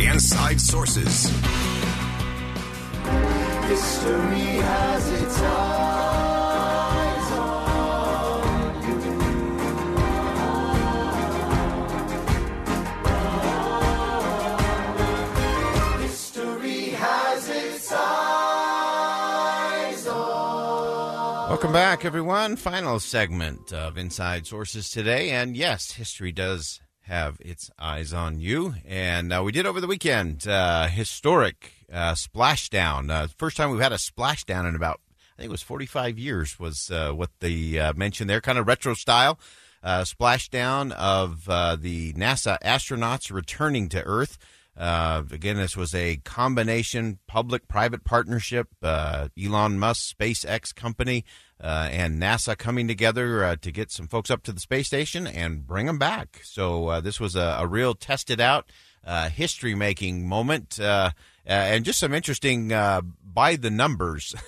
Inside Sources. History has its eyes on you. History has its eyes on. Welcome back, everyone. Final segment of Inside Sources today. And yes, history does have its eyes on you. And uh, we did over the weekend uh, historic uh, splashdown. Uh, first time we've had a splashdown in about, I think it was 45 years, was uh, what they uh, mentioned there. Kind of retro style splashdown of the NASA astronauts returning to Earth. Again, this was a combination public-private partnership. Elon Musk SpaceX company uh, and NASA coming together uh, to get some folks up to the space station and bring them back. So uh, this was a, a real tested out uh, history-making moment, and just some interesting by the numbers.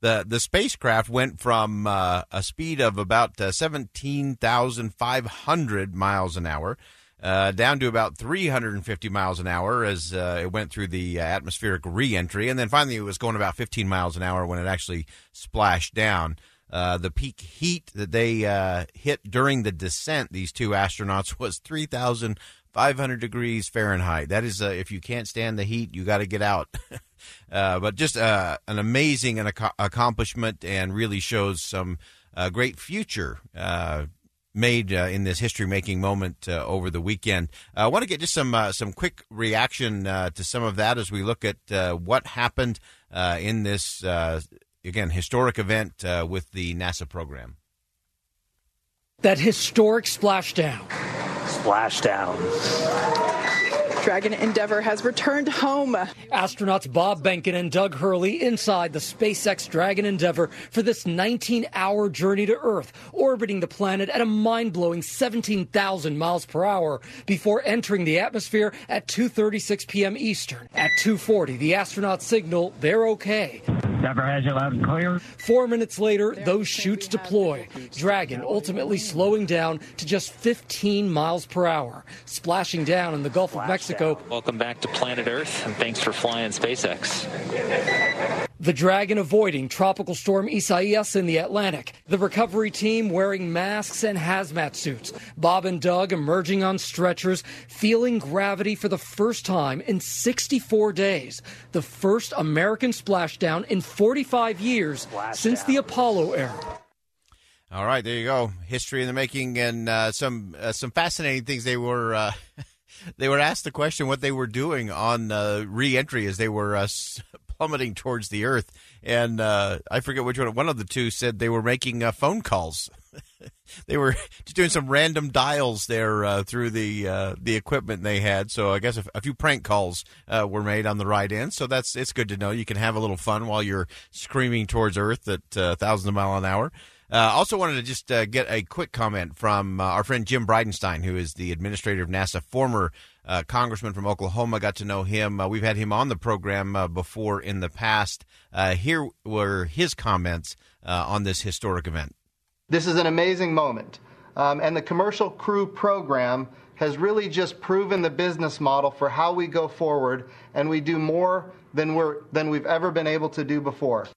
the the spacecraft went from uh, a speed of about uh, 17,500 miles an hour uh, down to about 350 miles an hour as uh, it went through the uh, atmospheric reentry, and then finally it was going about 15 miles an hour when it actually splashed down. Uh, the peak heat that they uh, hit during the descent, these two astronauts, was 3,500 degrees Fahrenheit. That is, uh, if you can't stand the heat, you got to get out. but just an amazing ac- accomplishment, and really shows some great future made uh, in this history making moment uh, over the weekend. I want to get just some uh, some quick reaction uh, to some of that as we look at uh, what happened uh, in this again historic event with the NASA program. That historic splashdown. Splashdown. Dragon Endeavour has returned home. Astronauts Bob Behnken and Doug Hurley inside the SpaceX Dragon Endeavour for this 19 hour journey to Earth, orbiting the planet at a mind blowing 17,000 miles per hour before entering the atmosphere at 2.36 p.m. Eastern. At 2.40, the astronauts signal they're okay. Endeavour has you loud and clear. Four minutes later, those chutes deploy. Dragon ultimately slowing down to just 15 miles per hour, splashing down in the Gulf of Mexico. Welcome back to planet Earth, and thanks for flying SpaceX. The Dragon avoiding Tropical Storm Isaias in the Atlantic. The recovery team wearing masks and hazmat suits. Bob and Doug emerging on stretchers, feeling gravity for the first time in 64 days. The first American splashdown in 45 years Splashdown. since the Apollo era. All right, there you go. History in the making, and uh, some uh, some fascinating things. They were uh, they were asked the question what they were doing on uh, reentry as they were uh, plummeting towards the Earth, and uh, I forget which one. One of the two said they were making uh, phone calls. they were just doing some random dials there uh, through the uh, the equipment they had. So I guess a, few prank calls were made on the right end. So that's it's good to know. You can have a little fun while you're screaming towards Earth at uh, thousands of mile an hour. Uh, also wanted to just uh, get a quick comment from uh, our friend Jim Bridenstine, who is the administrator of NASA, former uh, congressman from Oklahoma. Got to know him. Uh, we've had him on the program uh, before in the past. here were his comments on this historic event. This is an amazing moment. Um, and the Commercial Crew Program has really just proven the business model for how we go forward, and we do more than, we're, than we've ever been able to do before.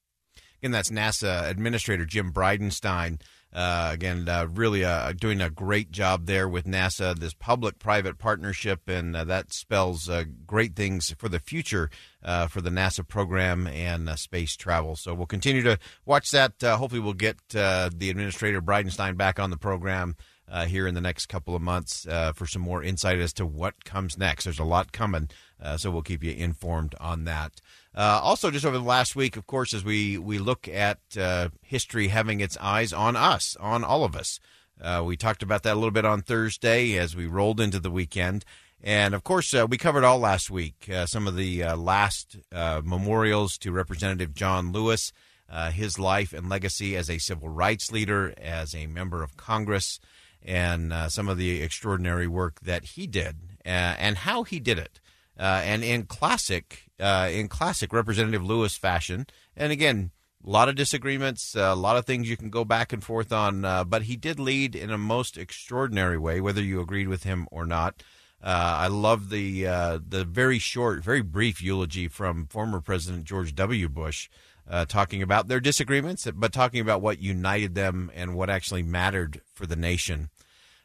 Again, that's NASA Administrator Jim Bridenstine. Uh, again, uh, really uh, doing a great job there with NASA, this public private partnership, and uh, that spells uh, great things for the future uh, for the NASA program and space travel. So we'll continue to watch that. hopefully, we'll get the Administrator Bridenstine back on the program. Here in the next couple of months for some more insight as to what comes next. There's a lot coming, so we'll keep you informed on that. Uh, also, just over the last week, of course, as we, we look at uh, history having its eyes on us, on all of us. Uh, we talked about that a little bit on Thursday as we rolled into the weekend. And of course, uh, we covered all last week uh, some of the uh, last uh, memorials to Representative John Lewis, uh, his life and legacy as a civil rights leader, as a member of Congress, and uh, some of the extraordinary work that he did and how he did it. and in classic, in classic Representative Lewis fashion, and again, a lot of disagreements, a lot of things you can go back and forth on, but he did lead in a most extraordinary way, whether you agreed with him or not. Uh, I love the uh, the very short, very brief eulogy from former President George W. Bush, uh, talking about their disagreements, but talking about what united them and what actually mattered for the nation.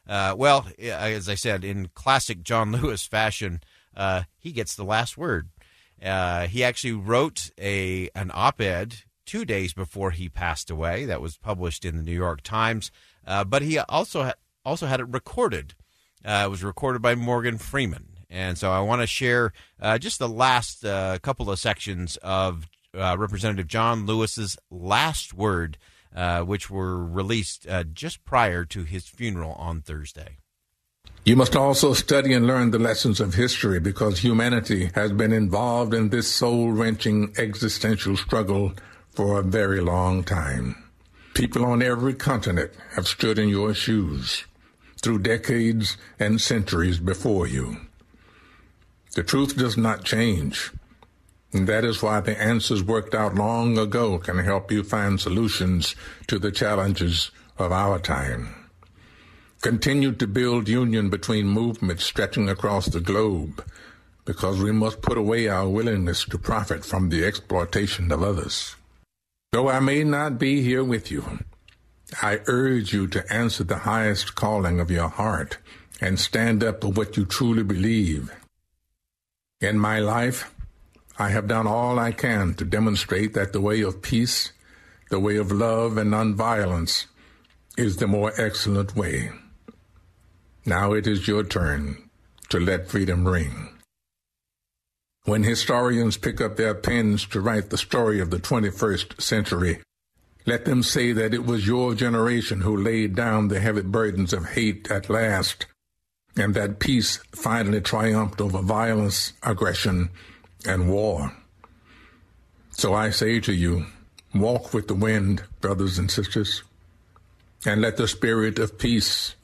Uh, well, as I said, in classic John Lewis fashion, uh, he gets the last word. Uh, he actually wrote a an op-ed two days before he passed away that was published in the New York Times, but he also ha- also had it recorded uh, it was recorded by Morgan Freeman. And so I want to share uh, just the last uh, couple of sections of uh, Representative John Lewis's last word, uh, which were released uh, just prior to his funeral on Thursday. You must also study and learn the lessons of history because humanity has been involved in this soul wrenching existential struggle for a very long time. People on every continent have stood in your shoes through decades and centuries before you. The truth does not change. And that is why the answers worked out long ago can help you find solutions to the challenges of our time. Continue to build union between movements stretching across the globe because we must put away our willingness to profit from the exploitation of others. Though I may not be here with you, I urge you to answer the highest calling of your heart and stand up for what you truly believe. In my life, I have done all I can to demonstrate that the way of peace, the way of love and nonviolence, is the more excellent way. Now it is your turn to let freedom ring. When historians pick up their pens to write the story of the 21st century, let them say that it was your generation who laid down the heavy burdens of hate at last, and that peace finally triumphed over violence, aggression, and war. So I say to you, walk with the wind, brothers and sisters, and let the spirit of peace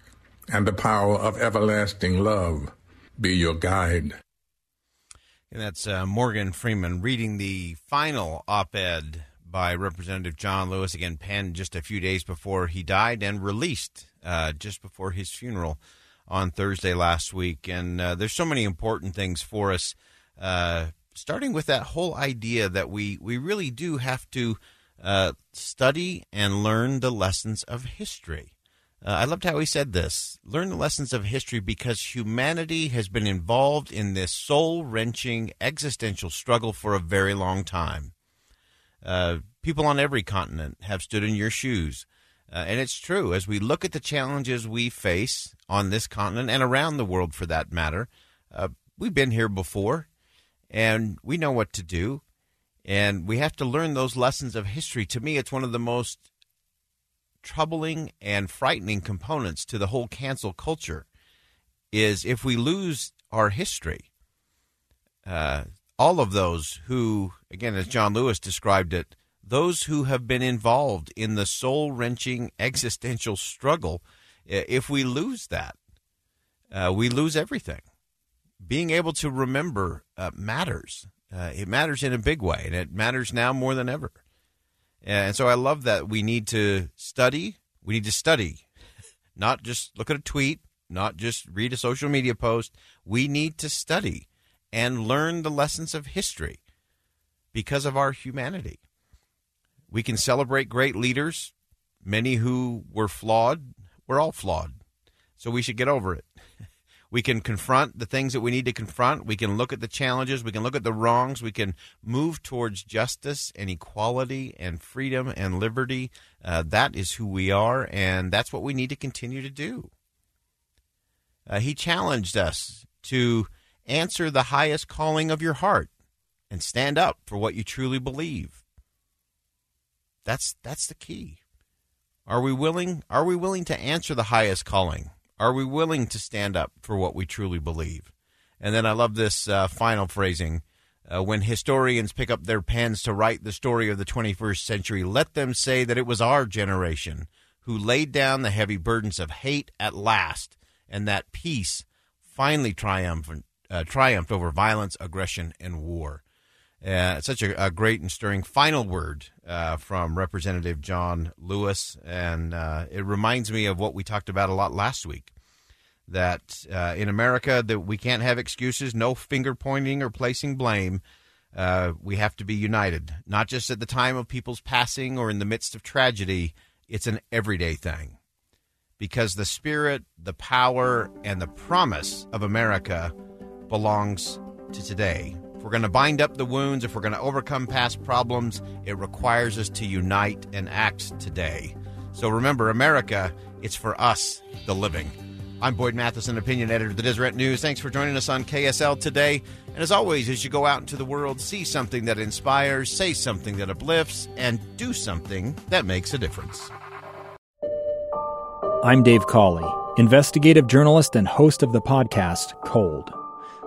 and the power of everlasting love be your guide. And that's uh, Morgan Freeman reading the final op ed by Representative John Lewis, again penned just a few days before he died and released uh, just before his funeral on Thursday last week. And uh, there's so many important things for us, uh, starting with that whole idea that we, we really do have to uh, study and learn the lessons of history. Uh, I loved how he said this learn the lessons of history because humanity has been involved in this soul wrenching existential struggle for a very long time. Uh, people on every continent have stood in your shoes. Uh, and it's true. As we look at the challenges we face on this continent and around the world for that matter, uh, we've been here before and we know what to do. And we have to learn those lessons of history. To me, it's one of the most troubling and frightening components to the whole cancel culture is if we lose our history. Uh, all of those who, again, as John Lewis described it, those who have been involved in the soul wrenching existential struggle, if we lose that, uh, we lose everything. Being able to remember uh, matters. Uh, it matters in a big way, and it matters now more than ever. And so I love that we need to study. We need to study, not just look at a tweet, not just read a social media post. We need to study and learn the lessons of history because of our humanity. We can celebrate great leaders, many who were flawed. We're all flawed. So we should get over it. We can confront the things that we need to confront. We can look at the challenges. We can look at the wrongs. We can move towards justice and equality and freedom and liberty. Uh, that is who we are, and that's what we need to continue to do. Uh, he challenged us to answer the highest calling of your heart and stand up for what you truly believe. That's that's the key. Are we willing are we willing to answer the highest calling? Are we willing to stand up for what we truly believe? And then I love this uh, final phrasing. Uh, when historians pick up their pens to write the story of the 21st century, let them say that it was our generation who laid down the heavy burdens of hate at last, and that peace finally triumphed, uh, triumphed over violence, aggression, and war. Uh, such a, a, great and stirring final word uh, from Representative John Lewis, and uh, it reminds me of what we talked about a lot last week. That uh, in America, that we can't have excuses, no finger pointing or placing blame. Uh, we have to be united, not just at the time of people's passing or in the midst of tragedy. It's an everyday thing, because the spirit, the power, and the promise of America belongs to today if we're going to bind up the wounds, if we're going to overcome past problems, it requires us to unite and act today. So remember, America, it's for us, the living. I'm Boyd Matheson, opinion editor of the Deseret News. Thanks for joining us on KSL today. And as always, as you go out into the world, see something that inspires, say something that uplifts, and do something that makes a difference. I'm Dave Cawley, investigative journalist and host of the podcast Cold.